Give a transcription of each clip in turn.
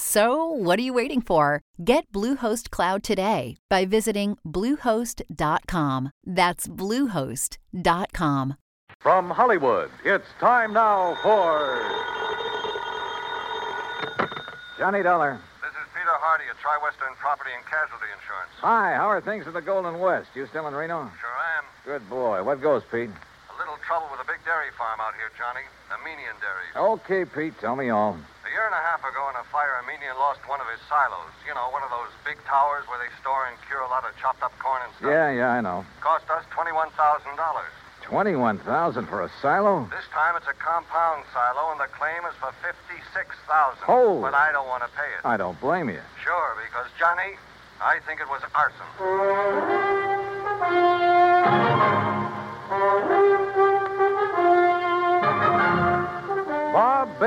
So, what are you waiting for? Get Bluehost Cloud today by visiting Bluehost.com. That's Bluehost.com. From Hollywood, it's time now for. Johnny Dollar. This is Peter Hardy at Tri-Western Property and Casualty Insurance. Hi, how are things in the Golden West? You still in Reno? Sure I am. Good boy. What goes, Pete? A little trouble with a big dairy farm out here, Johnny. Amenian Dairy. Okay, Pete, tell me all. A year and a half ago in a fire, Amenian lost one of his silos. You know, one of those big towers where they store and cure a lot of chopped up corn and stuff. Yeah, yeah, I know. Cost us $21,000. 21000 for a silo? This time it's a compound silo, and the claim is for 56000 Holy. But I don't want to pay it. I don't blame you. Sure, because, Johnny, I think it was arson.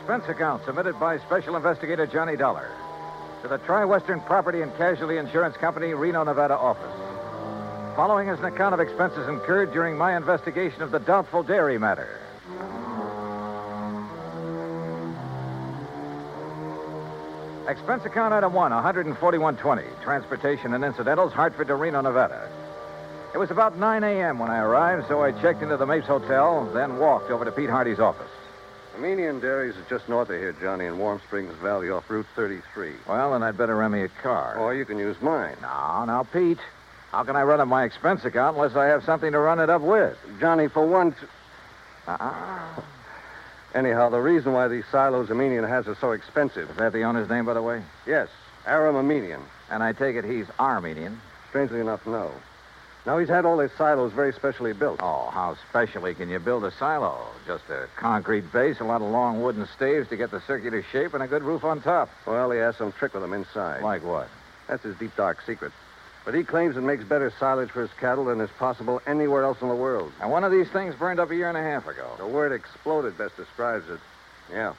Expense account submitted by Special Investigator Johnny Dollar to the Tri Western Property and Casualty Insurance Company, Reno, Nevada office. Following is an account of expenses incurred during my investigation of the doubtful dairy matter. Expense account item one, 14120. Transportation and incidentals, Hartford to Reno, Nevada. It was about 9 a.m. when I arrived, so I checked into the Mapes Hotel, then walked over to Pete Hardy's office. Amenian Dairies is just north of here, Johnny, in Warm Springs Valley off Route 33. Well, then I'd better rent me a car. Or you can use mine. Now, now, Pete, how can I run up my expense account unless I have something to run it up with? Johnny, for once. Uh-uh. Anyhow, the reason why these silos Amenian has are so expensive. Is that the owner's name, by the way? Yes, Aram Amenian. And I take it he's Armenian. Strangely enough, no. Now, he's had all his silos very specially built. Oh, how specially can you build a silo? Just a concrete base, a lot of long wooden staves to get the circular shape, and a good roof on top. Well, he has some trick with them inside. Like what? That's his deep, dark secret. But he claims it makes better silage for his cattle than is possible anywhere else in the world. And one of these things burned up a year and a half ago. The word exploded best describes it. Yeah.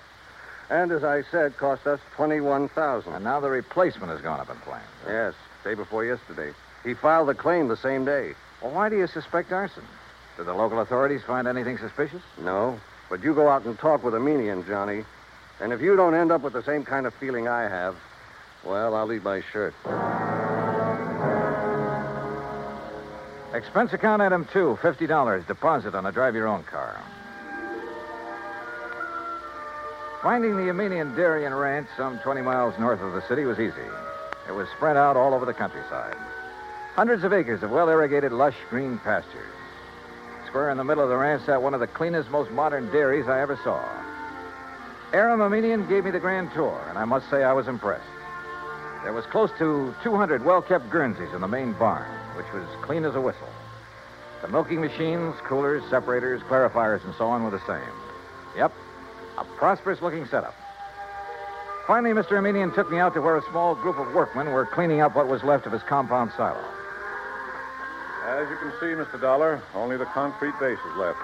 And as I said, cost us twenty-one thousand. And now the replacement has gone up in flames. Yes, day before yesterday. He filed the claim the same day. Well, why do you suspect arson? Did the local authorities find anything suspicious? No, but you go out and talk with Amenian, Johnny. And if you don't end up with the same kind of feeling I have, well, I'll leave my shirt. Expense account item two, $50. Deposit on a drive your own car. Finding the Amenian Dairy and Ranch some 20 miles north of the city was easy. It was spread out all over the countryside. Hundreds of acres of well irrigated, lush green pastures. Square in the middle of the ranch sat one of the cleanest, most modern dairies I ever saw. Aram Amenian gave me the grand tour, and I must say I was impressed. There was close to 200 well kept Guernseys in the main barn, which was clean as a whistle. The milking machines, coolers, separators, clarifiers, and so on were the same. Yep, a prosperous looking setup. Finally, Mr. Amenian took me out to where a small group of workmen were cleaning up what was left of his compound silo. As you can see, Mr. Dollar, only the concrete base is left.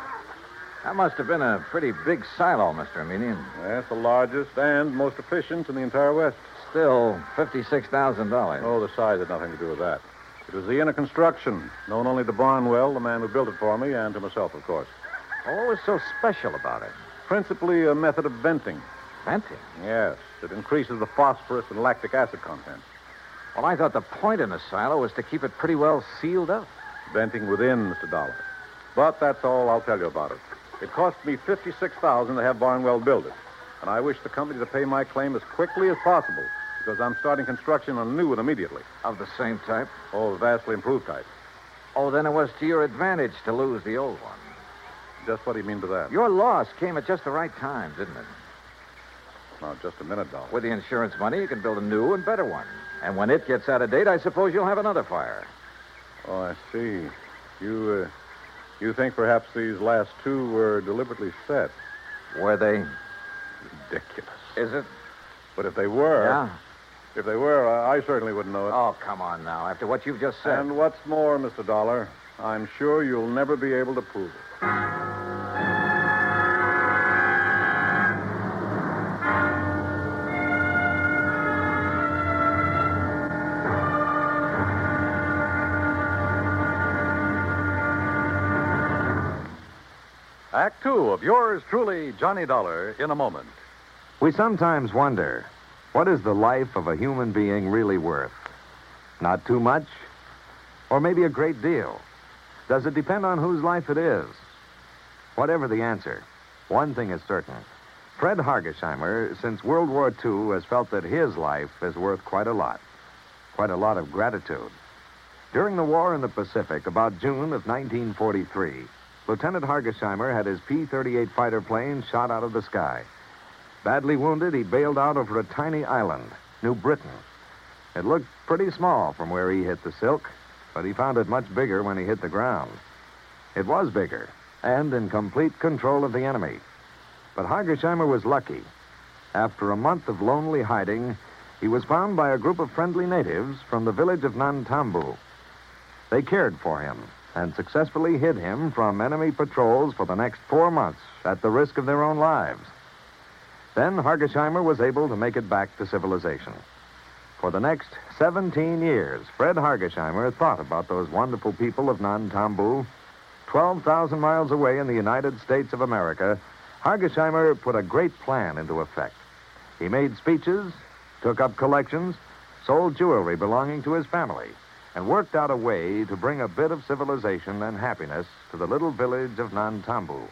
That must have been a pretty big silo, Mr. Amenian. Yes, the largest and most efficient in the entire West. Still, $56,000. Oh, the size had nothing to do with that. It was the inner construction, known only to Barnwell, the man who built it for me, and to myself, of course. What was so special about it? Principally a method of venting. Venting? Yes. It increases the phosphorus and lactic acid content. Well, I thought the point in a silo was to keep it pretty well sealed up. Venting within, Mr. Dollar. But that's all I'll tell you about it. It cost me $56,000 to have Barnwell build it. And I wish the company to pay my claim as quickly as possible because I'm starting construction on a new one immediately. Of the same type? Oh, vastly improved type. Oh, then it was to your advantage to lose the old one. Just what do you mean by that? Your loss came at just the right time, didn't it? Now, just a minute, Dollar. With the insurance money, you can build a new and better one. And when it gets out of date, I suppose you'll have another fire. Oh, I see. You, uh, you think perhaps these last two were deliberately set? Were they? Ridiculous. Is it? But if they were, Yeah. if they were, I, I certainly wouldn't know it. Oh, come on now. After what you've just said. And what's more, Mr. Dollar, I'm sure you'll never be able to prove it. Act two of yours truly, Johnny Dollar, in a moment. We sometimes wonder what is the life of a human being really worth? Not too much? Or maybe a great deal? Does it depend on whose life it is? Whatever the answer, one thing is certain. Fred Hargesheimer, since World War II, has felt that his life is worth quite a lot. Quite a lot of gratitude. During the war in the Pacific, about June of 1943, Lieutenant Hargesheimer had his P 38 fighter plane shot out of the sky. Badly wounded, he bailed out over a tiny island, New Britain. It looked pretty small from where he hit the silk, but he found it much bigger when he hit the ground. It was bigger, and in complete control of the enemy. But Hargesheimer was lucky. After a month of lonely hiding, he was found by a group of friendly natives from the village of Nantambu. They cared for him and successfully hid him from enemy patrols for the next four months at the risk of their own lives. Then Hargesheimer was able to make it back to civilization. For the next 17 years, Fred Hargesheimer thought about those wonderful people of Nantambu. 12,000 miles away in the United States of America, Hargesheimer put a great plan into effect. He made speeches, took up collections, sold jewelry belonging to his family, and worked out a way to bring a bit of civilization and happiness to the little village of Nantambu.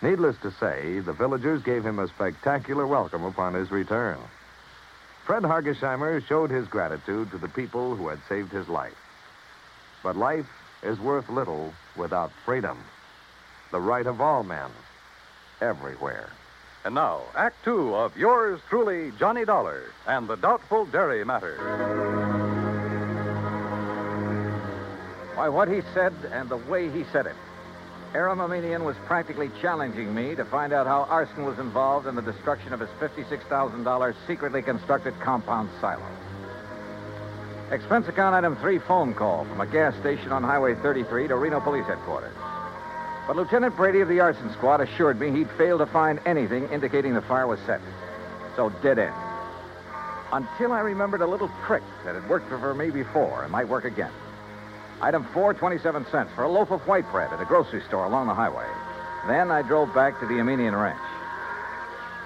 Needless to say, the villagers gave him a spectacular welcome upon his return. Fred Hargesheimer showed his gratitude to the people who had saved his life. But life is worth little without freedom, the right of all men, everywhere. And now, Act Two of yours truly, Johnny Dollar, and the Doubtful Dairy Matter. Why, what he said and the way he said it. Aram was practically challenging me to find out how arson was involved in the destruction of his $56,000 secretly constructed compound silo. Expense account item three phone call from a gas station on Highway 33 to Reno Police Headquarters. But Lieutenant Brady of the arson squad assured me he'd failed to find anything indicating the fire was set. So dead end. Until I remembered a little trick that had worked for me before and might work again. Item four, 27 cents for a loaf of white bread at a grocery store along the highway. Then I drove back to the Amenian Ranch.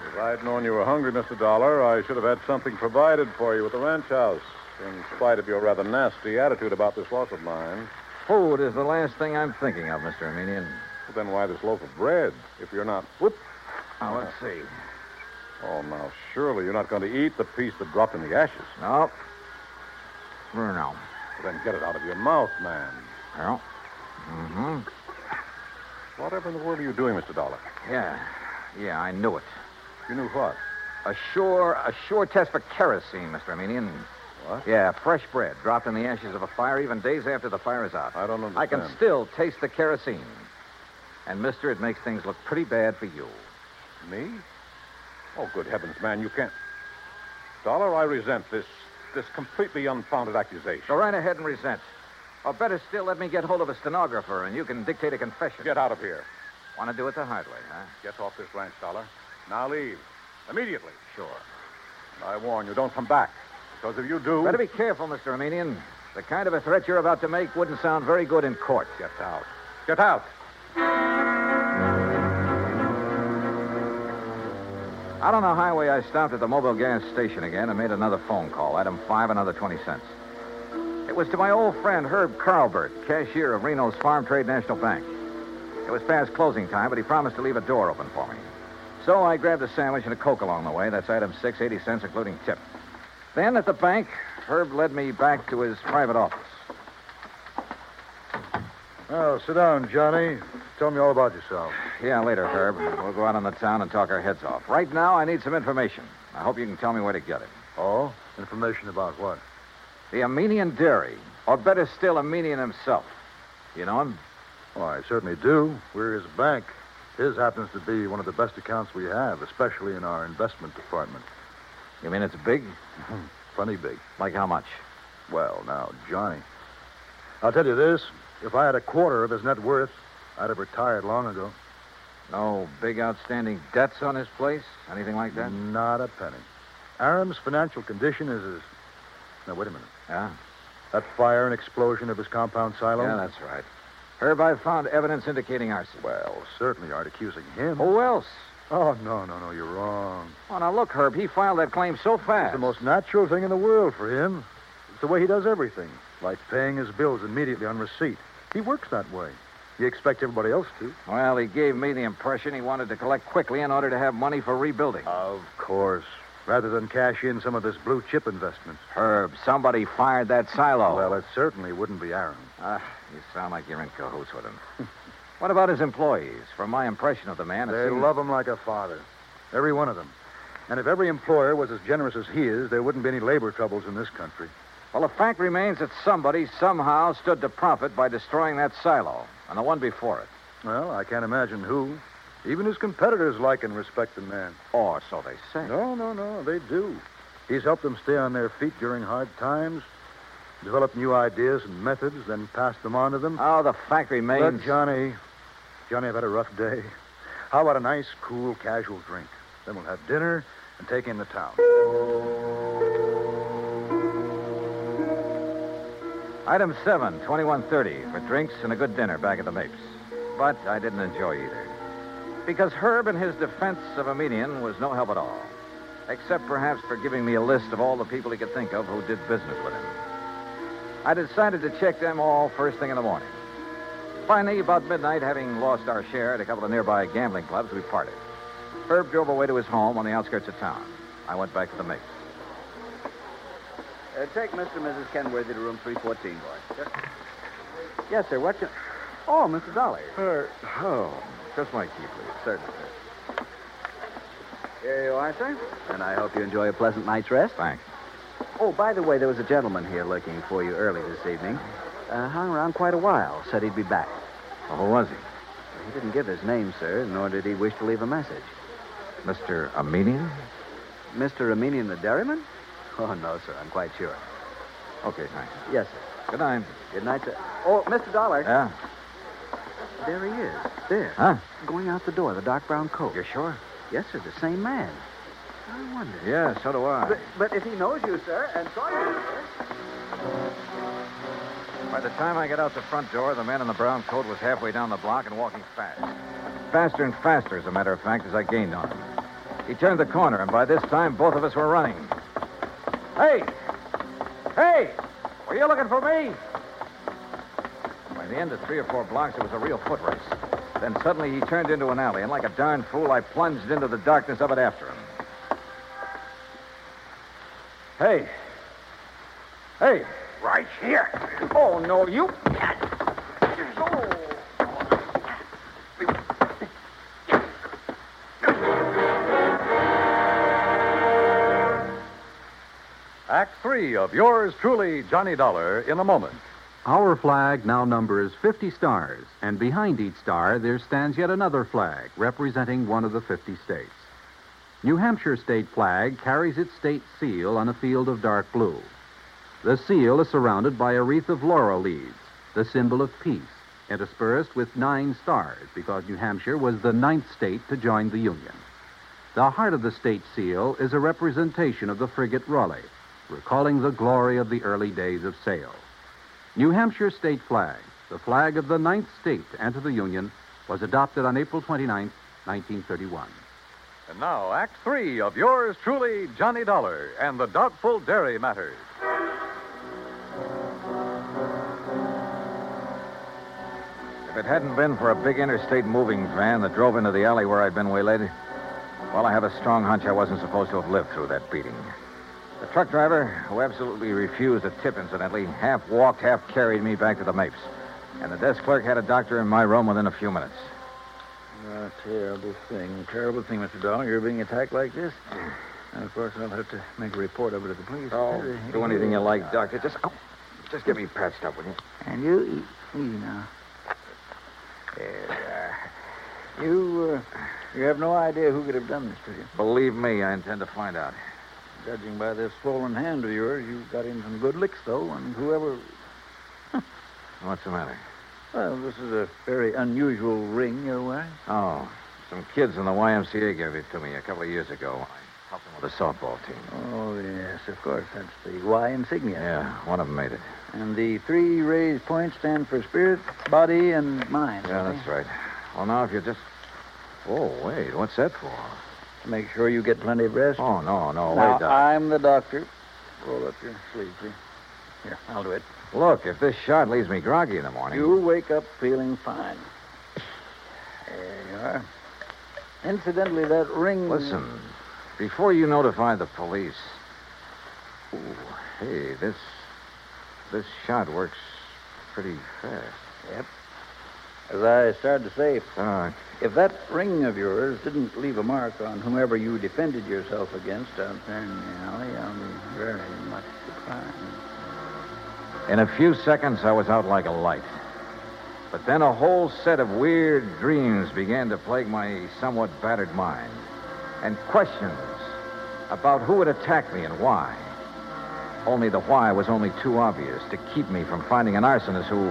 If I'd known you were hungry, Mr. Dollar, I should have had something provided for you at the ranch house, in spite of your rather nasty attitude about this loss of mine. Food is the last thing I'm thinking of, Mr. Amenian. Well, then why this loaf of bread if you're not... Whoop. Now, let's see. Oh, now, surely you're not going to eat the piece that dropped in the ashes. No. Bruno. Well, then get it out of your mouth, man. Well, Mm-hmm. Whatever in the world are you doing, Mr. Dollar? Yeah. Yeah, I knew it. You knew what? A sure, a sure test for kerosene, Mr. Armenian. What? Yeah, fresh bread dropped in the ashes of a fire even days after the fire is out. I don't understand. I can still taste the kerosene. And, mister, it makes things look pretty bad for you. Me? Oh, good heavens, man, you can't. Dollar, I resent this this completely unfounded accusation. Go right ahead and resent. Or better still, let me get hold of a stenographer and you can dictate a confession. Get out of here. Want to do it the hard way, huh? Get off this ranch, Dollar. Now leave. Immediately. Sure. I warn you, don't come back. Because if you do. Better be careful, Mr. Armenian. The kind of a threat you're about to make wouldn't sound very good in court. Get out. Get out. Out on the highway, I stopped at the mobile gas station again and made another phone call. Item five, another 20 cents. It was to my old friend Herb Carlbert, cashier of Reno's Farm Trade National Bank. It was past closing time, but he promised to leave a door open for me. So I grabbed a sandwich and a Coke along the way. That's item six, 80 cents, including tip. Then at the bank, Herb led me back to his private office. Well, sit down, Johnny. Tell me all about yourself. Yeah, later, Herb. We'll go out on the town and talk our heads off. Right now, I need some information. I hope you can tell me where to get it. Oh? Information about what? The Armenian Dairy, or better still, Armenian himself. You know him? Oh, I certainly do. We're his bank. His happens to be one of the best accounts we have, especially in our investment department. You mean it's big? Funny big. Like how much? Well, now, Johnny. I'll tell you this. If I had a quarter of his net worth, I'd have retired long ago. No big outstanding debts on his place? Anything like that? Not a penny. Aram's financial condition is as. Now, wait a minute. Yeah? That fire and explosion of his compound silo? Yeah, that's right. Herb, I've found evidence indicating arson. Well, certainly aren't accusing him. Who else? Oh, no, no, no, you're wrong. Oh, now look, Herb, he filed that claim so fast. It's the most natural thing in the world for him. It's the way he does everything, like paying his bills immediately on receipt. He works that way. You expect everybody else to. Well, he gave me the impression he wanted to collect quickly in order to have money for rebuilding. Of course. Rather than cash in some of this blue chip investment. Herb, somebody fired that silo. Well, it certainly wouldn't be Aram. Ah, you sound like you're in cahoots with him. what about his employees? From my impression of the man, They seems... love him like a father. Every one of them. And if every employer was as generous as he is, there wouldn't be any labor troubles in this country. Well, the fact remains that somebody somehow stood to profit by destroying that silo, and the one before it. Well, I can't imagine who. Even his competitors like and respect the man. Or so they say. No, no, no, they do. He's helped them stay on their feet during hard times, developed new ideas and methods, then passed them on to them. Oh, the fact remains. Look, Johnny, Johnny, I've had a rough day. How about a nice, cool, casual drink? Then we'll have dinner and take in the town. Item 7, 2130, for drinks and a good dinner back at the Mapes. But I didn't enjoy either. Because Herb in his defense of Amenian was no help at all. Except perhaps for giving me a list of all the people he could think of who did business with him. I decided to check them all first thing in the morning. Finally, about midnight, having lost our share at a couple of nearby gambling clubs, we parted. Herb drove away to his home on the outskirts of town. I went back to the Mapes. Uh, take Mr. and Mrs. Kenworthy to room 314, boy. Yes, sir. What's your... Oh, Mr. Dolly. Uh, oh, just my key, please. Certainly, sir. Here you are, sir. And I hope you enjoy a pleasant night's rest. Thanks. Oh, by the way, there was a gentleman here looking for you early this evening. Uh, hung around quite a while. Said he'd be back. Well, who was he? He didn't give his name, sir, nor did he wish to leave a message. Mr. Armenian? Mr. Armenian the dairyman? Oh, no, sir. I'm quite sure. Okay, thanks. Yes, sir. Good night. Good night, sir. Oh, Mr. Dollar. Yeah? There he is. There. Huh? Going out the door, the dark brown coat. You're sure? Yes, sir. The same man. I wonder. Yeah, so do I. But, but if he knows you, sir, and saw you, sir. By the time I got out the front door, the man in the brown coat was halfway down the block and walking fast. Faster and faster, as a matter of fact, as I gained on him. He turned the corner, and by this time, both of us were running. Hey! Hey! Were you looking for me? By the end of three or four blocks, it was a real foot race. Then suddenly he turned into an alley, and like a darn fool, I plunged into the darkness of it after him. Hey! Hey! Right here. Oh, no, you. Act of yours truly, Johnny Dollar, in a moment. Our flag now numbers 50 stars, and behind each star there stands yet another flag representing one of the 50 states. New Hampshire state flag carries its state seal on a field of dark blue. The seal is surrounded by a wreath of laurel leaves, the symbol of peace, interspersed with nine stars because New Hampshire was the ninth state to join the Union. The heart of the state seal is a representation of the frigate Raleigh, recalling the glory of the early days of sail. New Hampshire state flag, the flag of the ninth state to enter the Union, was adopted on April 29, 1931. And now, Act Three of yours truly, Johnny Dollar, and the Doubtful Dairy Matters. If it hadn't been for a big interstate moving van that drove into the alley where I'd been waylaid, well, I have a strong hunch I wasn't supposed to have lived through that beating. The truck driver, who absolutely refused a tip, incidentally, half walked, half carried me back to the Mapes. And the desk clerk had a doctor in my room within a few minutes. A terrible thing. A terrible thing, Mr. Dollar. You're being attacked like this. And of course, I'll have to make a report of it to the police. Oh, do anything you like, Doctor. Just, oh, just get me patched up, will you? And you, eat, easy now. There, uh, you, uh, you have no idea who could have done this to you. Believe me, I intend to find out. Judging by this swollen hand of yours, you got in some good licks, though, and whoever. What's the matter? Well, this is a very unusual ring you're wearing. Oh, some kids in the YMCA gave it to me a couple of years ago. I helped them with a softball team. Oh, yes, of course. That's the Y insignia. Yeah, one of them made it. And the three raised points stand for spirit, body, and mind. Yeah, that's right. Well, now, if you just. Oh, wait, what's that for? To make sure you get plenty of rest. Oh, no, no, now, wait, Doc. I'm the doctor. Roll up your sleeve, please. Here, I'll do it. Look, if this shot leaves me groggy in the morning. You'll wake up feeling fine. There you are. Incidentally, that ring. Listen, before you notify the police. Ooh, hey, this. This shot works pretty fast. Yep. As I started to say, if that ring of yours didn't leave a mark on whomever you defended yourself against out there in the alley, I'll be very much surprised. in a few seconds, I was out like a light. But then a whole set of weird dreams began to plague my somewhat battered mind. And questions about who had attacked me and why. Only the why was only too obvious to keep me from finding an arsonist who,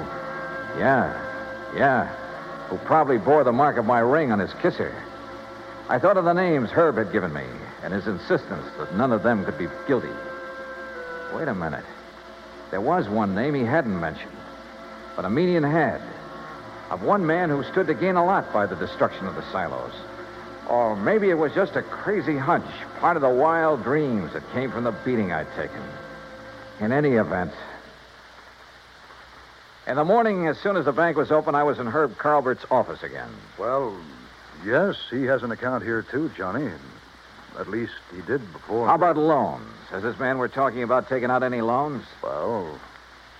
yeah, yeah, who probably bore the mark of my ring on his kisser. I thought of the names Herb had given me and his insistence that none of them could be guilty. Wait a minute. There was one name he hadn't mentioned, but Armenian had. Of one man who stood to gain a lot by the destruction of the silos. Or maybe it was just a crazy hunch, part of the wild dreams that came from the beating I'd taken. In any event, in the morning, as soon as the bank was open, I was in Herb Carlbert's office again. Well, yes, he has an account here, too, Johnny. At least he did before. How about loans? Has this man we're talking about taken out any loans? Well,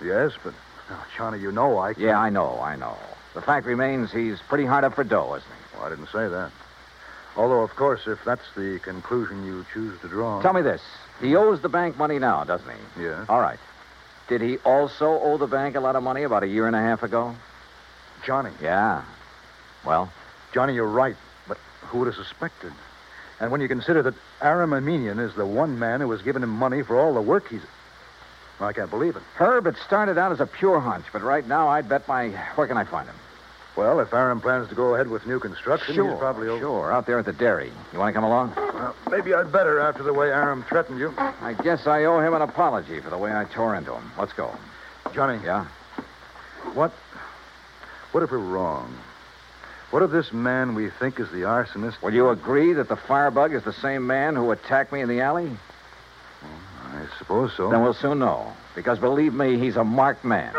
yes, but. Now, Johnny, you know I can't. Yeah, I know, I know. The fact remains he's pretty hard up for dough, isn't he? Well, I didn't say that. Although, of course, if that's the conclusion you choose to draw. Tell me this. He owes the bank money now, doesn't he? Yeah. All right. Did he also owe the bank a lot of money about a year and a half ago? Johnny. Yeah. Well? Johnny, you're right. But who would have suspected? And when you consider that Aram Armenian is the one man who has given him money for all the work he's. I can't believe it. Herb, it started out as a pure hunch, but right now I'd bet my. Where can I find him? Well, if Aram plans to go ahead with new construction, sure. he's probably over. Sure, out there at the dairy. You want to come along? Well, maybe I'd better after the way Aram threatened you. I guess I owe him an apology for the way I tore into him. Let's go. Johnny. Yeah? What. What if we're wrong? What if this man we think is the arsonist? Will you agree that the firebug is the same man who attacked me in the alley? I suppose so. Then we'll soon know. Because believe me, he's a marked man.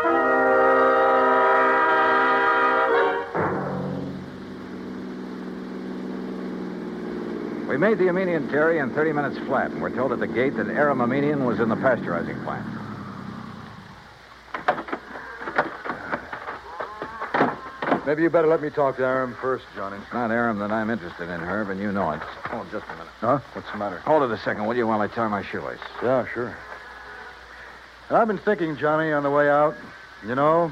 Made the Armenian dairy in 30 minutes flat, and we're told at the gate that Aram Armenian was in the pasteurizing plant. Maybe you better let me talk to Aram first, Johnny. It's not Aram that I'm interested in, Herb, and you know it. Hold Oh, just a minute. Huh? What's the matter? Hold it a second, will you, while I tie my shoelace? Yeah, sure. And I've been thinking, Johnny, on the way out, you know,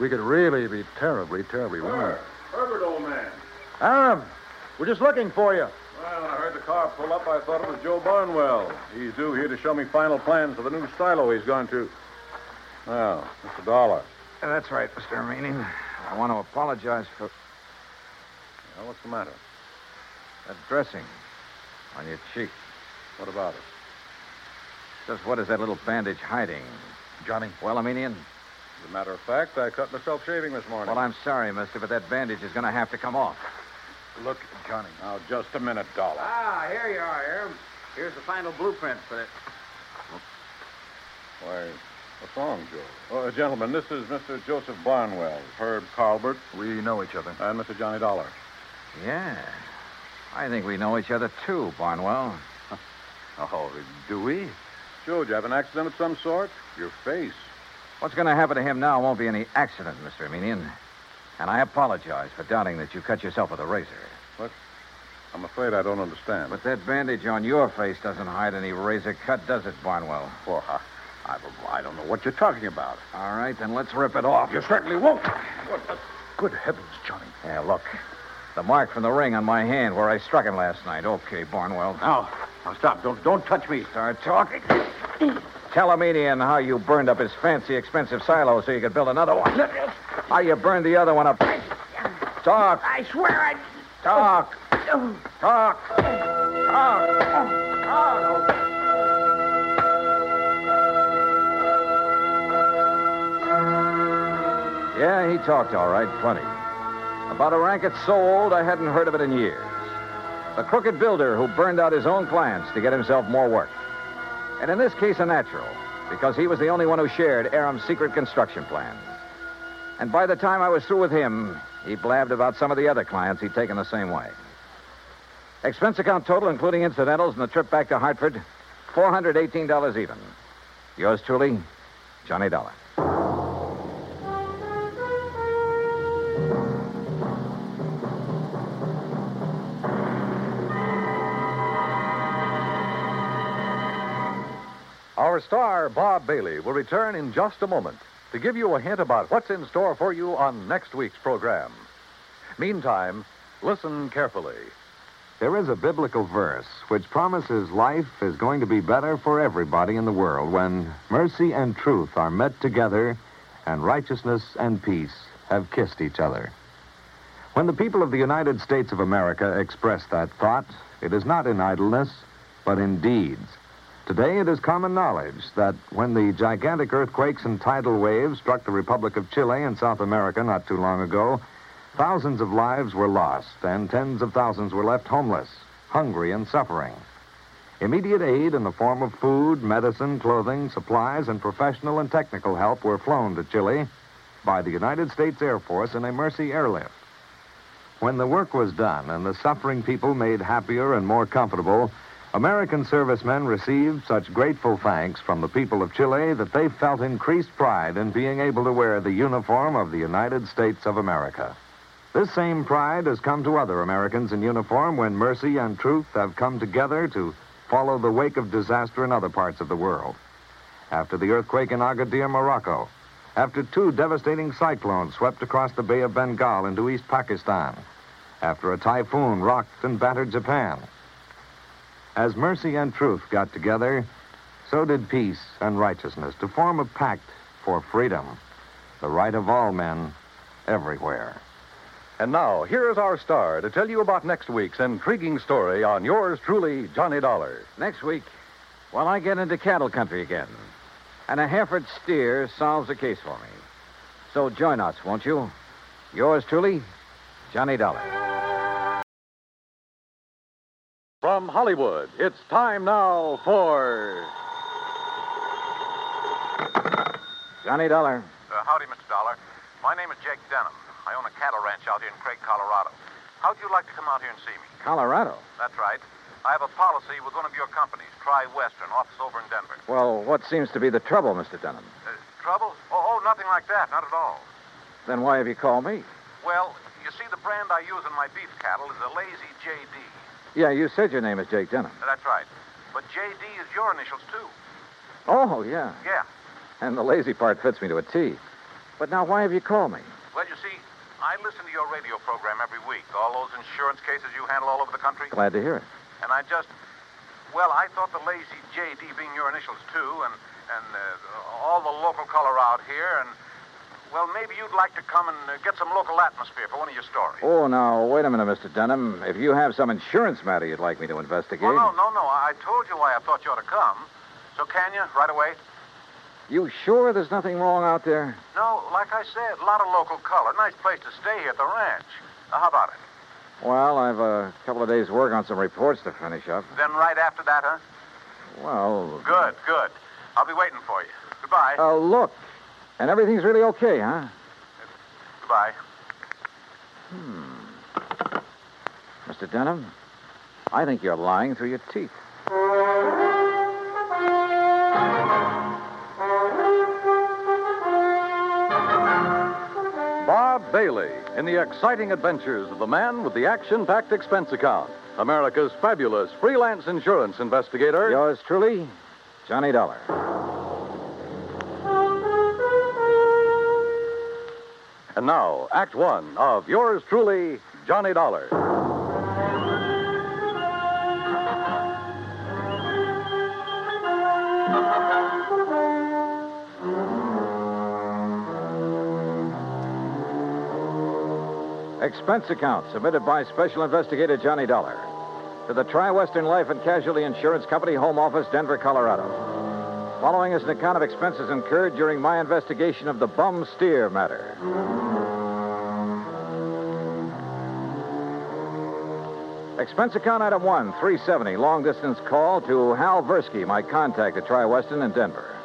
we could really be terribly, terribly wrong. Herbert, old man. Aram, we're just looking for you. Well, when I heard the car pull up, I thought it was Joe Barnwell. He's due here to show me final plans for the new silo he's going to. Well, Mr. Dollar. That's right, Mr. Armenian. I want to apologize for Well, what's the matter? that dressing on your cheek. What about it? Just what is that little bandage hiding? Johnny. Well, Armenian? As a matter of fact, I cut myself shaving this morning. Well, I'm sorry, mister, but that bandage is going to have to come off. Look, Johnny. Now, just a minute, Dollar. Ah, here you are, Aram. Here's the final blueprint for it. Why, what's wrong, Joe? Uh, gentlemen, this is Mr. Joseph Barnwell, Herb Carlbert, We know each other. and Mr. Johnny Dollar. Yeah. I think we know each other, too, Barnwell. Oh, do we? Joe, did you have an accident of some sort? Your face. What's going to happen to him now won't be any accident, Mr. Armenian. And I apologize for doubting that you cut yourself with a razor. What? I'm afraid I don't understand. But that bandage on your face doesn't hide any razor cut, does it, Barnwell? Well, I, I, I don't know what you're talking about. All right, then let's rip it off. You certainly won't. Good heavens, Johnny. Yeah, look. The mark from the ring on my hand where I struck him last night. Okay, Barnwell. Now, now stop. Don't don't touch me. Start talking. Tell Armenian how you burned up his fancy, expensive silo so you could build another one. How you burned the other one up. Talk. I swear I. Talk. Talk. Talk. Talk. Yeah, he talked all right, plenty. About a racket so old I hadn't heard of it in years. The crooked builder who burned out his own clients to get himself more work. And in this case, a natural, because he was the only one who shared Aram's secret construction plans. And by the time I was through with him, he blabbed about some of the other clients he'd taken the same way. Expense account total, including incidentals and the trip back to Hartford, $418 even. Yours truly, Johnny Dollar. Our star, Bob Bailey, will return in just a moment to give you a hint about what's in store for you on next week's program. Meantime, listen carefully. There is a biblical verse which promises life is going to be better for everybody in the world when mercy and truth are met together and righteousness and peace have kissed each other. When the people of the United States of America express that thought, it is not in idleness, but in deeds. Today, it is common knowledge that when the gigantic earthquakes and tidal waves struck the Republic of Chile in South America not too long ago, thousands of lives were lost and tens of thousands were left homeless, hungry, and suffering. Immediate aid in the form of food, medicine, clothing, supplies, and professional and technical help were flown to Chile by the United States Air Force in a Mercy airlift. When the work was done and the suffering people made happier and more comfortable, American servicemen received such grateful thanks from the people of Chile that they felt increased pride in being able to wear the uniform of the United States of America. This same pride has come to other Americans in uniform when mercy and truth have come together to follow the wake of disaster in other parts of the world. After the earthquake in Agadir, Morocco, after two devastating cyclones swept across the Bay of Bengal into East Pakistan, after a typhoon rocked and battered Japan, as mercy and truth got together, so did peace and righteousness to form a pact for freedom, the right of all men everywhere. And now, here is our star to tell you about next week's intriguing story on yours truly, Johnny Dollar. Next week, well, I get into cattle country again. And a Hereford steer solves the case for me. So join us, won't you? Yours truly, Johnny Dollar. From Hollywood, it's time now for. Johnny Dollar. Uh, howdy, Mr. Dollar. My name is Jake Denham. I own a cattle ranch out here in Craig, Colorado. How'd you like to come out here and see me? Colorado. That's right. I have a policy with one of your companies, Tri Western, office over in Denver. Well, what seems to be the trouble, Mr. Dunham? Uh, trouble? Oh, oh, nothing like that. Not at all. Then why have you called me? Well, you see, the brand I use in my beef cattle is a Lazy JD. Yeah, you said your name is Jake Denham. That's right. But JD is your initials, too. Oh, yeah. Yeah. And the lazy part fits me to a T. But now, why have you called me? Well, you see, I listen to your radio program every week. All those insurance cases you handle all over the country. Glad to hear it. And I just, well, I thought the Lazy JD being your initials, too, and, and uh, all the local color out here, and, well, maybe you'd like to come and uh, get some local atmosphere for one of your stories. Oh, now, wait a minute, Mr. Dunham. If you have some insurance matter you'd like me to investigate. Oh, no, no, no. I told you why I thought you ought to come. So can you, right away? You sure there's nothing wrong out there? No, like I said, a lot of local color. Nice place to stay here at the ranch. Now, how about it? Well, I've a couple of days' work on some reports to finish up. Then right after that, huh? Well, Good, good. I'll be waiting for you. Goodbye. uh, look. And everything's really okay, huh? Goodbye. Hmm. Mr. Denham, I think you're lying through your teeth. Bob Bailey in the exciting adventures of the man with the action packed expense account. America's fabulous freelance insurance investigator. Yours truly, Johnny Dollar. And now, Act One of yours truly, Johnny Dollar. Expense account submitted by Special Investigator Johnny Dollar to the Tri Western Life and Casualty Insurance Company, Home Office, Denver, Colorado. Following is an account of expenses incurred during my investigation of the bum steer matter. Expense account item one, 370, long distance call to Hal Versky, my contact at Tri Western in Denver.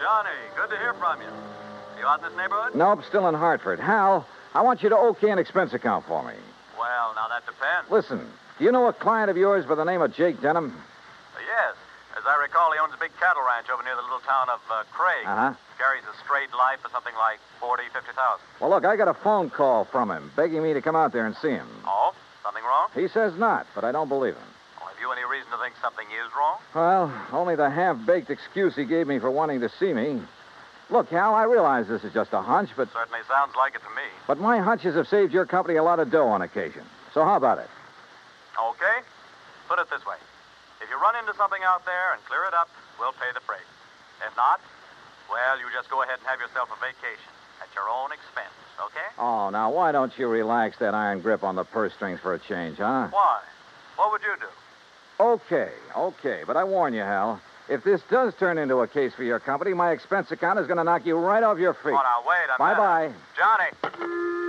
Johnny, good to hear from you. You out in this neighborhood? Nope, still in Hartford. Hal, I want you to okay an expense account for me. Well, now that depends. Listen, do you know a client of yours by the name of Jake Denham? As I recall, he owns a big cattle ranch over near the little town of uh, Craig. Uh-huh. Carries a straight life for something like forty, fifty thousand. Well, look, I got a phone call from him begging me to come out there and see him. Oh? Something wrong? He says not, but I don't believe him. Well, have you any reason to think something is wrong? Well, only the half baked excuse he gave me for wanting to see me. Look, Hal, I realize this is just a hunch, but, Certainly sounds like it to me. but my hunches have saved your company a lot of dough on occasion. So how about it? Okay? Put it this way. You run into something out there and clear it up, we'll pay the freight. If not, well, you just go ahead and have yourself a vacation at your own expense, okay? Oh, now, why don't you relax that iron grip on the purse strings for a change, huh? Why? What would you do? Okay, okay, but I warn you, Hal. If this does turn into a case for your company, my expense account is going to knock you right off your feet. Oh, now, wait a Bye minute. Johnny!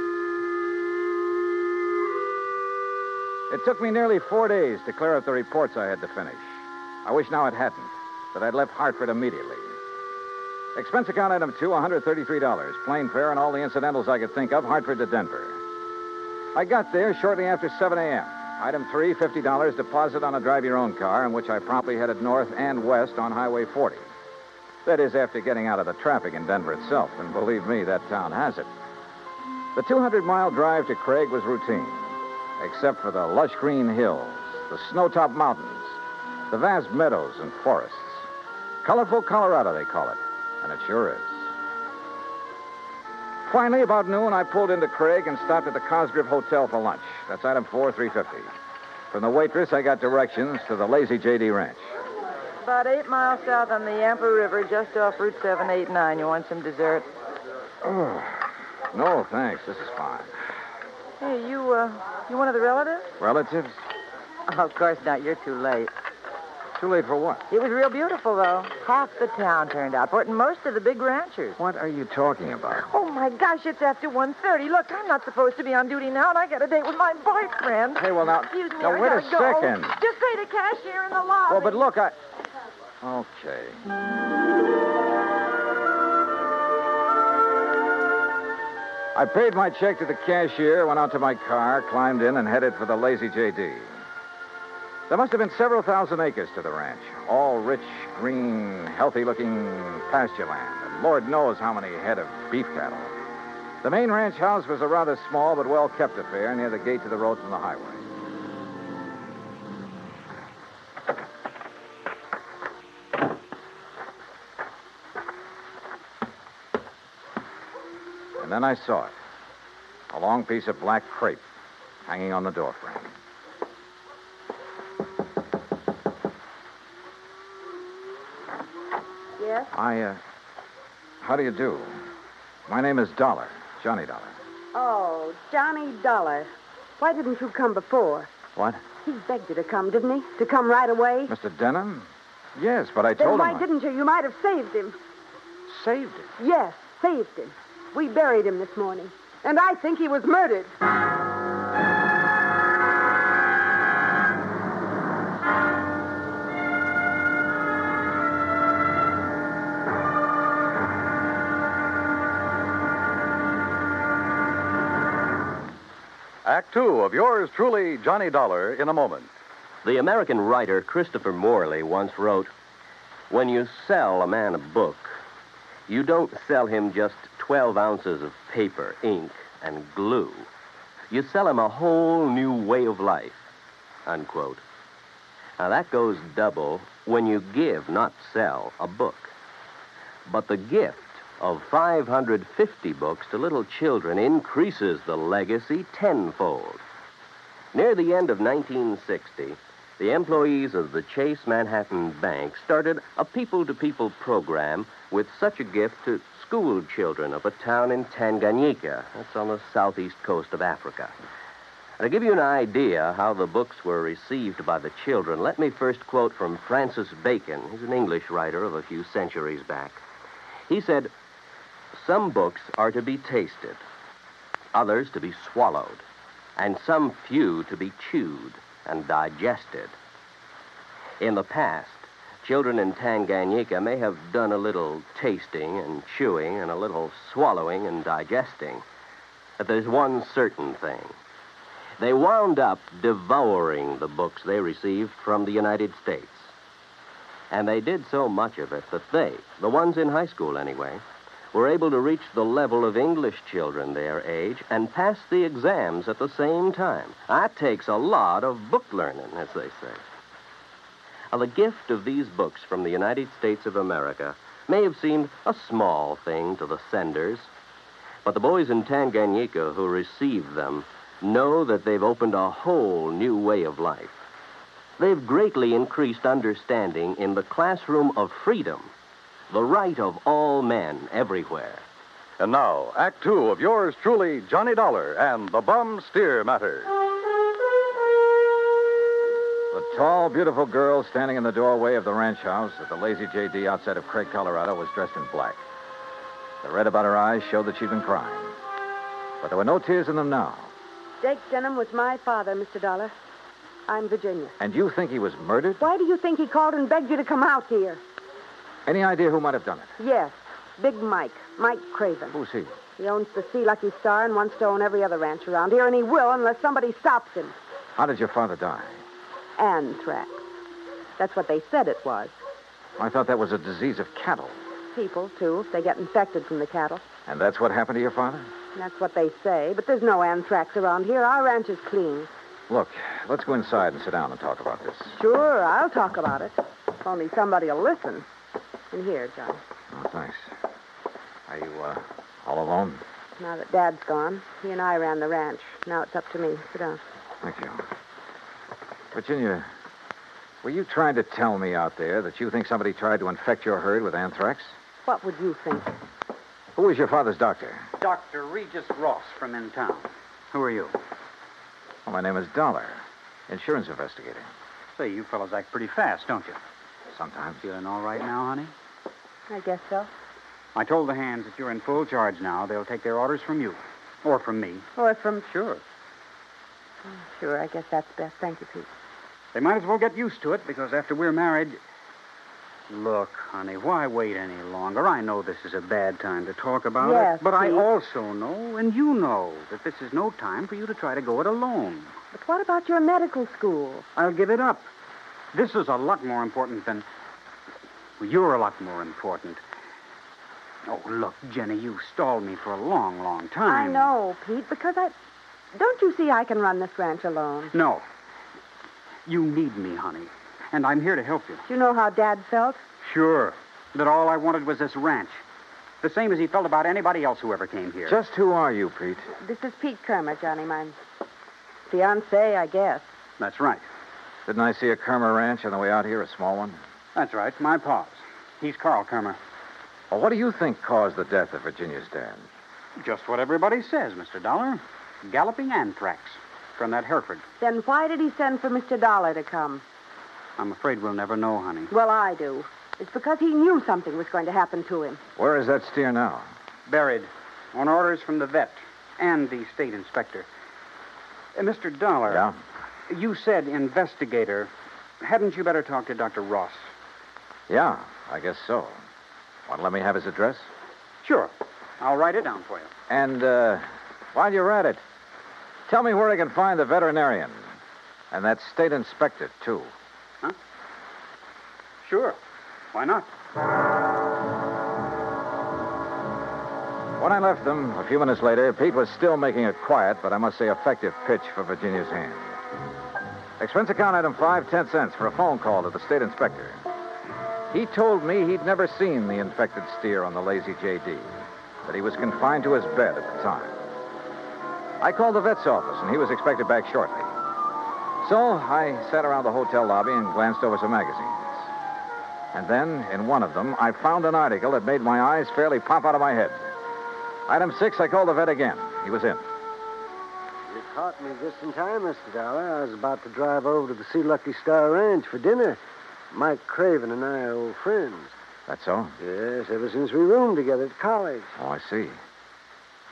It took me nearly four days to clear up the reports I had to finish. I wish now it hadn't, that I'd left Hartford immediately. Expense account item two, $133. Plane fare and all the incidentals I could think of, Hartford to Denver. I got there shortly after 7 a.m. Item three, $50 deposit on a drive your own car, in which I promptly headed north and west on Highway 40. That is, after getting out of the traffic in Denver itself, and believe me, that town has it. The 200 mile drive to Craig was routine, except for the lush green hills, the snow topped mountains, the vast meadows and forests. Colorful Colorado, they call it, and it sure is. Finally, about noon, I pulled into Craig and stopped at the Cosgriff Hotel for lunch. That's item four, 350. From the waitress, I got directions to the Lazy J.D. Ranch. About eight miles south on the Yampa River, just off Route 789. You want some dessert? Oh, no, thanks. This is fine. Hey, you, uh, you one of the relatives? Relatives? Oh, of course not. You're too late. Too late for what? It was real beautiful, though. Half the town turned out for it, and most of the big ranchers. What are you talking about? Oh, my gosh, it's after 1.30. Look, I'm not supposed to be on duty now, and I got a date with my boyfriend. Hey, well, now- Excuse me, now, I wait a go. second. Just pay the cashier in the lobby. Well, but look, I. Okay. I paid my check to the cashier, went out to my car, climbed in, and headed for the Lazy JD. There must have been several thousand acres to the ranch, all rich, green, healthy looking pasture land, and Lord knows how many head of beef cattle. The main ranch house was a rather small but well kept affair near the gate to the road from the highway. And then I saw it a long piece of black crepe hanging on the doorframe. Yes? I, uh. How do you do? My name is Dollar, Johnny Dollar. Oh, Johnny Dollar. Why didn't you come before? What? He begged you to come, didn't he? To come right away? Mr. Denham? Yes, but I then told why him. I- didn't you? You might have saved him. Saved him? Yes, saved him. We buried him this morning. And I think he was murdered. Act two of yours truly, Johnny Dollar, in a moment. The American writer Christopher Morley once wrote When you sell a man a book, you don't sell him just 12 ounces of paper, ink, and glue. You sell him a whole new way of life. Unquote. Now that goes double when you give, not sell, a book. But the gift of 550 books to little children increases the legacy tenfold. Near the end of 1960, the employees of the Chase Manhattan Bank started a people to people program with such a gift to school children of a town in Tanganyika. That's on the southeast coast of Africa. To give you an idea how the books were received by the children, let me first quote from Francis Bacon. He's an English writer of a few centuries back. He said, Some books are to be tasted, others to be swallowed, and some few to be chewed and digested. In the past, children in Tanganyika may have done a little tasting and chewing and a little swallowing and digesting. But there's one certain thing. They wound up devouring the books they received from the United States. And they did so much of it that they, the ones in high school anyway, were able to reach the level of English children their age and pass the exams at the same time. That takes a lot of book learning, as they say. Now, the gift of these books from the United States of America may have seemed a small thing to the senders, but the boys in Tanganyika who received them know that they've opened a whole new way of life. They've greatly increased understanding in the classroom of freedom, the right of all men everywhere. And now, Act Two of yours truly, Johnny Dollar and the Bum Steer Matter. Tall, beautiful girl standing in the doorway of the ranch house at the Lazy JD outside of Craig, Colorado, was dressed in black. The red about her eyes showed that she'd been crying. But there were no tears in them now. Jake Denham was my father, Mr. Dollar. I'm Virginia. And you think he was murdered? Why do you think he called and begged you to come out here? Any idea who might have done it? Yes, Big Mike, Mike Craven. Who's he? He owns the Sea Lucky Star and wants to own every other ranch around here, and he will unless somebody stops him. How did your father die? Anthrax. That's what they said it was. I thought that was a disease of cattle. People, too, if they get infected from the cattle. And that's what happened to your father? That's what they say, but there's no anthrax around here. Our ranch is clean. Look, let's go inside and sit down and talk about this. Sure, I'll talk about it. If only somebody will listen. In here, John. Oh, thanks. Are you, uh, all alone? Now that Dad's gone, he and I ran the ranch. Now it's up to me. Sit down. Thank you. Virginia, were you trying to tell me out there that you think somebody tried to infect your herd with anthrax? What would you think? Who was your father's doctor? Dr. Regis Ross from in town. Who are you? Well, my name is Dollar, insurance investigator. Say, you fellows act pretty fast, don't you? Sometimes. Feeling all right now, honey? I guess so. I told the hands that you're in full charge now. They'll take their orders from you. Or from me. Or from. Sure. Oh, sure, I guess that's best. Thank you, Pete. They might as well get used to it because after we're married. Look, honey, why wait any longer? I know this is a bad time to talk about Yes, it, but I also know, and you know, that this is no time for you to try to go it alone. But what about your medical school? I'll give it up. This is a lot more important than. Well, you're a lot more important. Oh, look, Jenny, you stalled me for a long, long time. I know, Pete, because I. Don't you see I can run this ranch alone? No. You need me, honey. And I'm here to help you. Do you know how Dad felt? Sure. That all I wanted was this ranch. The same as he felt about anybody else who ever came here. Just who are you, Pete? This is Pete Kermer, Johnny, my fiance, I guess. That's right. Didn't I see a Kermer ranch on the way out here, a small one? That's right. My pa's. He's Carl Kermer. Well, what do you think caused the death of Virginia's dad? Just what everybody says, Mr. Dollar. Galloping anthrax from that Hereford. Then why did he send for Mr. Dollar to come? I'm afraid we'll never know, honey. Well, I do. It's because he knew something was going to happen to him. Where is that steer now? Buried. On orders from the vet and the state inspector. Uh, Mr. Dollar. Yeah? You said investigator. Hadn't you better talk to Dr. Ross? Yeah, I guess so. Want to let me have his address? Sure. I'll write it down for you. And, uh, while you're at it, Tell me where I can find the veterinarian. And that state inspector, too. Huh? Sure. Why not? When I left them, a few minutes later, Pete was still making a quiet, but I must say effective pitch for Virginia's hand. Expense account item five, ten cents for a phone call to the state inspector. He told me he'd never seen the infected steer on the Lazy JD, that he was confined to his bed at the time. I called the vet's office, and he was expected back shortly. So I sat around the hotel lobby and glanced over some magazines. And then, in one of them, I found an article that made my eyes fairly pop out of my head. Item six, I called the vet again. He was in. You caught me just in time, Mr. Dollar. I was about to drive over to the Sea Lucky Star Ranch for dinner. Mike Craven and I are old friends. That's so? Yes, ever since we roomed together at college. Oh, I see.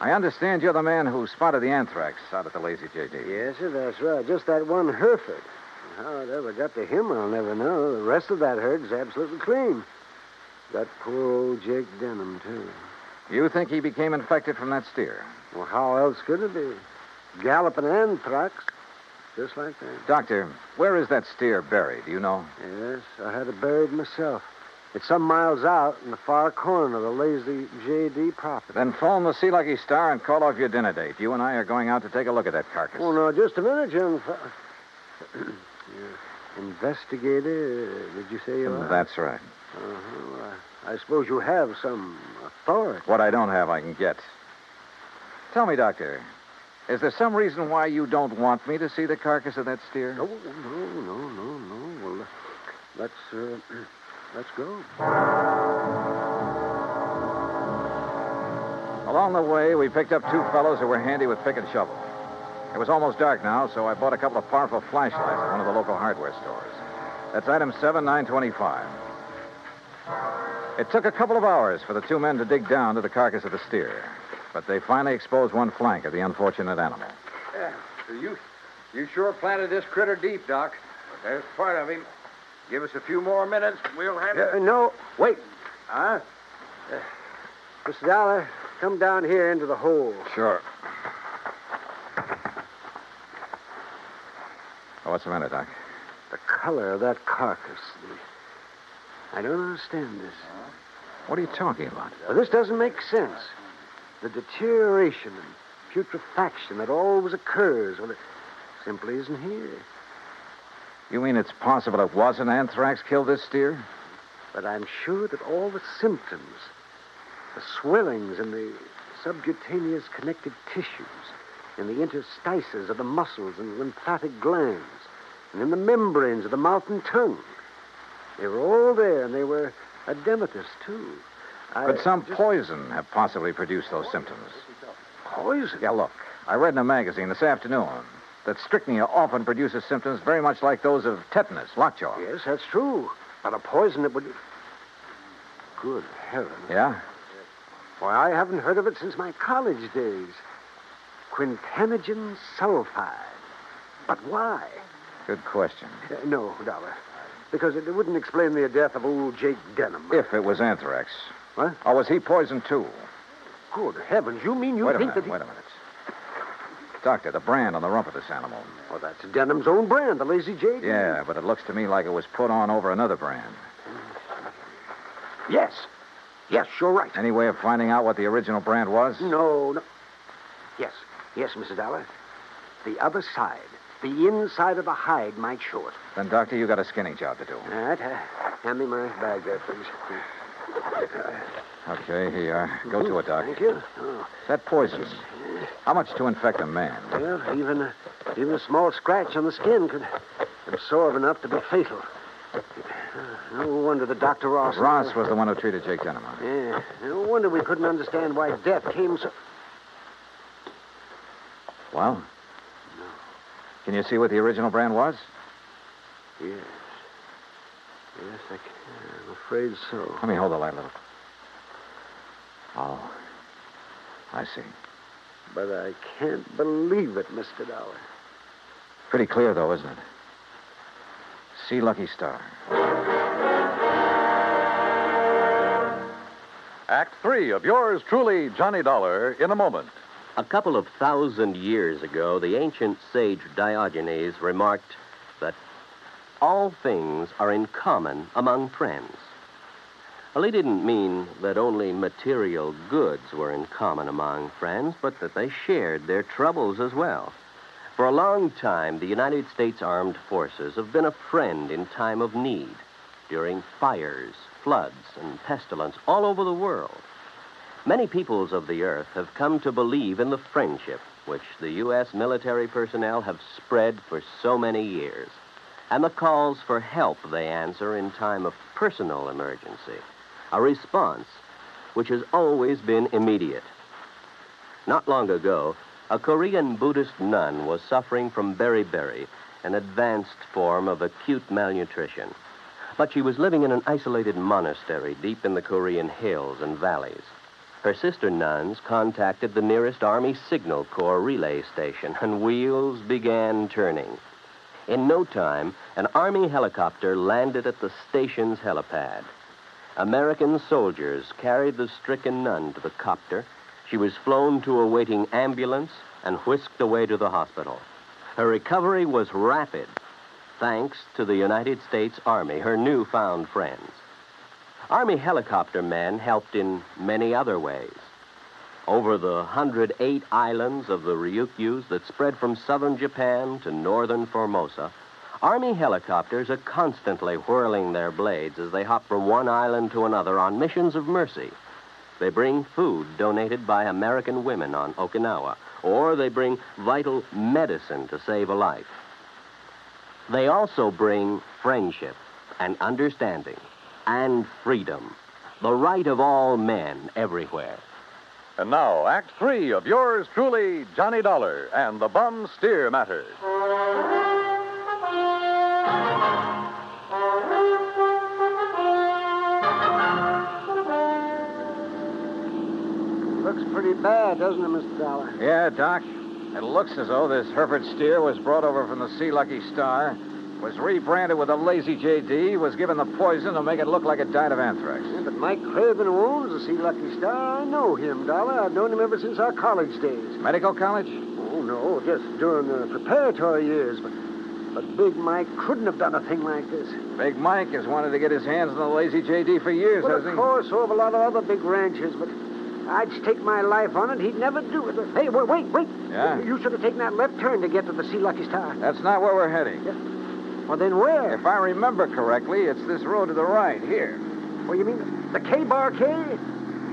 I understand you're the man who spotted the anthrax out at the Lazy JD. Yes, sir, that's right. Just that one Hereford. How it ever got to him, I'll never know. The rest of that herd's absolutely clean. That poor old Jake Denham, too. You think he became infected from that steer? Well, how else could it be? Galloping anthrax. Just like that. Doctor, where is that steer buried? Do you know? Yes, I had it buried myself. It's some miles out in the far corner of the lazy JD property. Then phone the Sea Lucky Star and call off your dinner date. You and I are going out to take a look at that carcass. Oh, no, just a minute, young You're investigator, did you say you are? That's right. Uh-huh. I, suppose you have some authority. What I don't have, I can get. Tell me, Doctor, is there some reason why you don't want me to see the carcass of that steer? No, no, no, no, no. Well, let's, uh, let's go. Along the way, we picked up two fellows who were handy with pick and shovel. It was almost dark now, so I bought a couple of powerful flashlights at one of the local hardware stores. That's item 7925. It took a couple of hours for the two men to dig down to the carcass of the steer, but they finally exposed one flank of the unfortunate animal. Yeah, so you, you sure planted this critter deep, Doc. There's part of him. Give us a few more minutes, and we'll handle Uh, no, wait. Huh? Uh, Mr. Dollar, come down here into the hole. Sure. Oh, what's the matter, Doc? The color of that carcass. The... I don't understand this. What are you talking about? Well, this doesn't make sense. The deterioration and putrefaction that always occurs, well, it simply isn't here. You mean it's possible it wasn't anthrax killed this steer? But I'm sure that all the symptoms, the swellings in the subcutaneous connective tissues, in the interstices of the muscles and lymphatic glands, and in the membranes of the mouth and tongue, they were all there, and they were edematous, too. I Could some just- poison have possibly produced those symptoms? Poison? Yeah, look. I read in a magazine this afternoon that strychnia often produces symptoms very much like those of tetanus, lockjaw. Yes, that's true. But a poison that would. Good heavens. Yeah? Why, I haven't heard of it since my college days. Quintanogen sulfide. But why? Good question. Uh, no, Dollar. Because it wouldn't explain the death of old Jake Denham. If it was anthrax. What? Or was he poisoned too? Good heavens, you mean you wait a think minute, that he... wait a minute. Doctor, the brand on the rump of this animal. Well, that's Denham's own brand, the Lazy J. Yeah, but it looks to me like it was put on over another brand. Yes. Yes, you're right. Any way of finding out what the original brand was? No, no. Yes. Yes, Mrs. Dollar. The other side. The inside of the hide might show it. Then, Doctor, you got a skinning job to do. All right. Uh, hand me my bag there, please. Okay, here you are. Go to it, Doc. Thank you. Oh, That poison. How much to infect a man? well, even a, even a small scratch on the skin could absorb enough to be fatal. Uh, No wonder the Dr. Ross... Ross was the one who treated Jake Denham. Yeah. No wonder we couldn't understand why death came so... Well? No. Can you see what the original brand was? Yes. Yes, I can. I'm afraid so. Let me hold the light a little. Oh. I see. But I can't believe it, Mr. Dollar. Pretty clear, though, isn't it? See Lucky Star. Act three of yours truly, Johnny Dollar, in a moment. A couple of thousand years ago, the ancient sage Diogenes remarked that all things are in common among friends. Well, he didn't mean that only material goods were in common among friends, but that they shared their troubles as well. For a long time, the United States Armed Forces have been a friend in time of need, during fires, floods, and pestilence all over the world. Many peoples of the earth have come to believe in the friendship which the U.S. military personnel have spread for so many years, and the calls for help they answer in time of personal emergency, a response which has always been immediate. Not long ago, a Korean Buddhist nun was suffering from beriberi, an advanced form of acute malnutrition. But she was living in an isolated monastery deep in the Korean hills and valleys. Her sister nuns contacted the nearest Army Signal Corps relay station, and wheels began turning. In no time, an Army helicopter landed at the station's helipad. American soldiers carried the stricken nun to the copter. She was flown to a waiting ambulance and whisked away to the hospital. Her recovery was rapid, thanks to the United States Army, her newfound friends. Army helicopter men helped in many other ways. Over the 108 islands of the Ryukyus that spread from southern Japan to northern Formosa, Army helicopters are constantly whirling their blades as they hop from one island to another on missions of mercy. They bring food donated by American women on Okinawa, or they bring vital medicine to save a life. They also bring friendship and understanding and freedom, the right of all men everywhere. And now, Act Three of yours truly, Johnny Dollar and the Bum Steer Matter. Pretty bad, doesn't it, Mr. Dollar? Yeah, Doc. It looks as though this Hereford steer was brought over from the Sea Lucky Star, was rebranded with a lazy JD, was given the poison to make it look like it died of anthrax. Yeah, but Mike Craven, owns the Sea Lucky Star, I know him, Dollar. I've known him ever since our college days. Medical college? Oh, no, just during the preparatory years. But, but Big Mike couldn't have done a thing like this. Big Mike has wanted to get his hands on the lazy JD for years, well, hasn't he? of course, so have a lot of other big ranchers, but I'd stake my life on it. He'd never do it. Hey, wait, wait, wait. Yeah? You should have taken that left turn to get to the Sea Lucky Star. That's not where we're heading. Yeah. Well, then where? If I remember correctly, it's this road to the right, here. Well, you mean the K Bar K? Eh?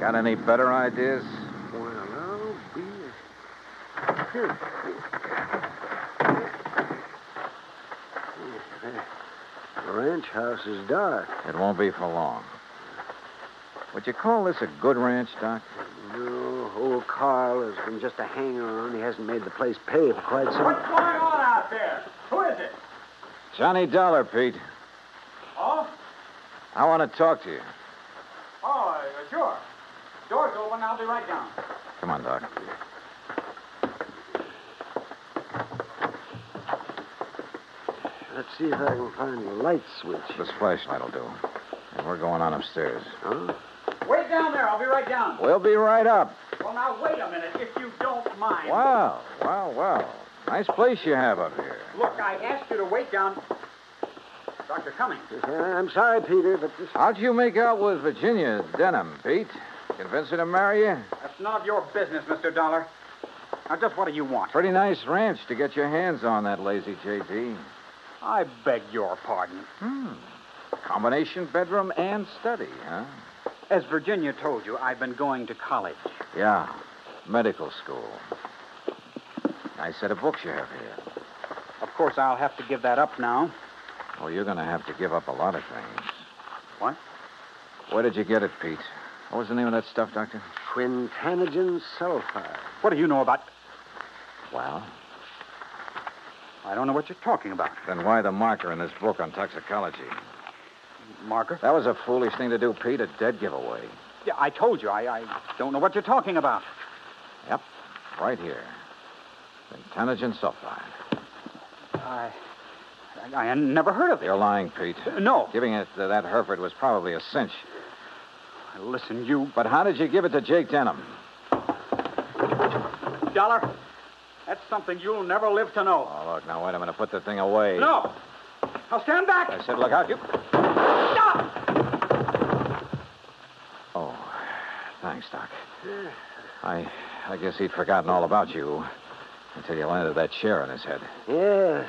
Got any better ideas? Well, I'll be. Here. Uh, the ranch house is dark. It won't be for long. Would you call this a good ranch, Doc? No, old Carl has been just a hanger on. He hasn't made the place pay for quite some. What's going on out there? Who is it? Johnny Dollar, Pete. Oh? I want to talk to you. Oh, uh, sure. Door's open. I'll be right down. Come on, Doc. Let's see if I can find the light switch. This flashlight will do. And we're going on upstairs. Huh? Wait down there. I'll be right down. We'll be right up. Well, now, wait a minute, if you don't mind. Wow, wow, wow. Nice place you have up here. Look, I asked you to wait down. Dr. Cummings. I'm sorry, Peter, but this. How'd you make out with Virginia Denham, Pete? Convince her to marry you? That's none of your business, Mr. Dollar. Now, just what do you want? Pretty nice ranch to get your hands on, that lazy JD. I beg your pardon. Hmm. Combination bedroom and study, huh? As Virginia told you, I've been going to college. Yeah. Medical school. Nice set of books you have here. Of course, I'll have to give that up now. Well, you're going to have to give up a lot of things. What? Where did you get it, Pete? What was the name of that stuff, Doctor? Quintanogen sulfide. What do you know about. Well, I don't know what you're talking about. then why the marker in this book on toxicology? Marker? That was a foolish thing to do, Pete. A dead giveaway. Yeah, I told you. I, I don't know what you're talking about. Yep. Right here. Quintanogen sulfide. I. I, I never heard of it. You're lying, Pete. Uh, no. Giving it to that Hereford was probably a cinch. Listen, you. But how did you give it to Jake Denham? Dollar. That's something you'll never live to know. Oh, look, now wait a minute. Put the thing away. No. Now stand back. I said, look out. You. Stop! Oh, I, I guess he'd forgotten all about you until you landed that chair on his head. Yes.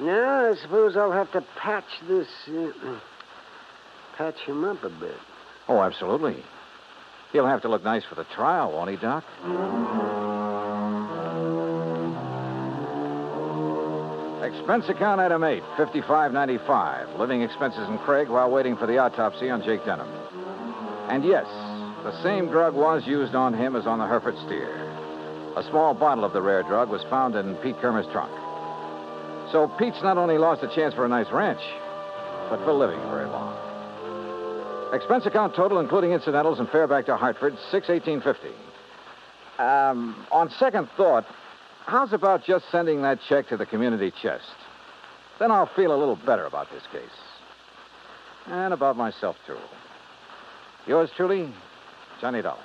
Now, I suppose I'll have to patch this. Uh, patch him up a bit. Oh, absolutely. He'll have to look nice for the trial, won't he, Doc? Expense account item 8, 5595. Living expenses in Craig while waiting for the autopsy on Jake Denham. And yes, the same drug was used on him as on the Hereford steer. A small bottle of the rare drug was found in Pete Kermer's trunk. So Pete's not only lost a chance for a nice ranch, but for living very long. Expense account total, including incidentals and fare back to Hartford, six eighteen fifty. Um, on second thought, how's about just sending that check to the community chest? Then I'll feel a little better about this case. And about myself, too. Yours truly, Johnny Dollar.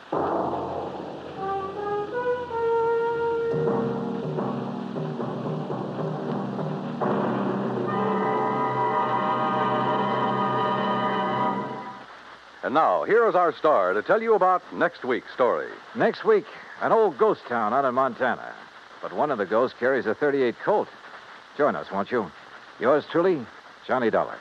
And now, here is our star to tell you about next week's story. Next week, an old ghost town out in Montana. But one of the ghosts carries a 38 Colt. Join us, won't you? Yours truly, Johnny Dollar.